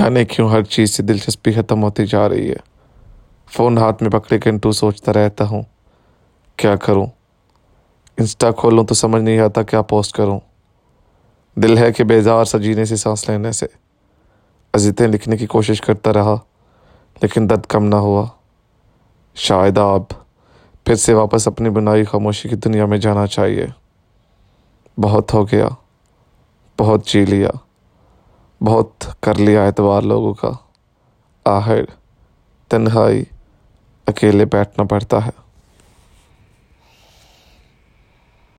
جانے کیوں ہر چیز سے دلچسپی ختم ہوتی جا رہی ہے؟ فون ہاتھ میں پکڑے گھنٹوں سوچتا رہتا ہوں۔ کیا کروں؟ انسٹا کھولوں تو سمجھ نہیں آتا کیا پوسٹ کروں۔ دل ہے کہ بیزار سا جینے سے سانس لینے سے۔ عزتیں لکھنے کی کوشش کرتا رہا، لیکن درد کم نہ ہوا۔ شاید آپ پھر سے واپس اپنی بنائی خاموشی کی دنیا میں جانا چاہیے۔ بہت ہو گیا، بہت جی لیا۔ بہت کر لیا اعتبار لوگوں کا۔ آہر تنہائی اکیلے بیٹھنا پڑتا ہے۔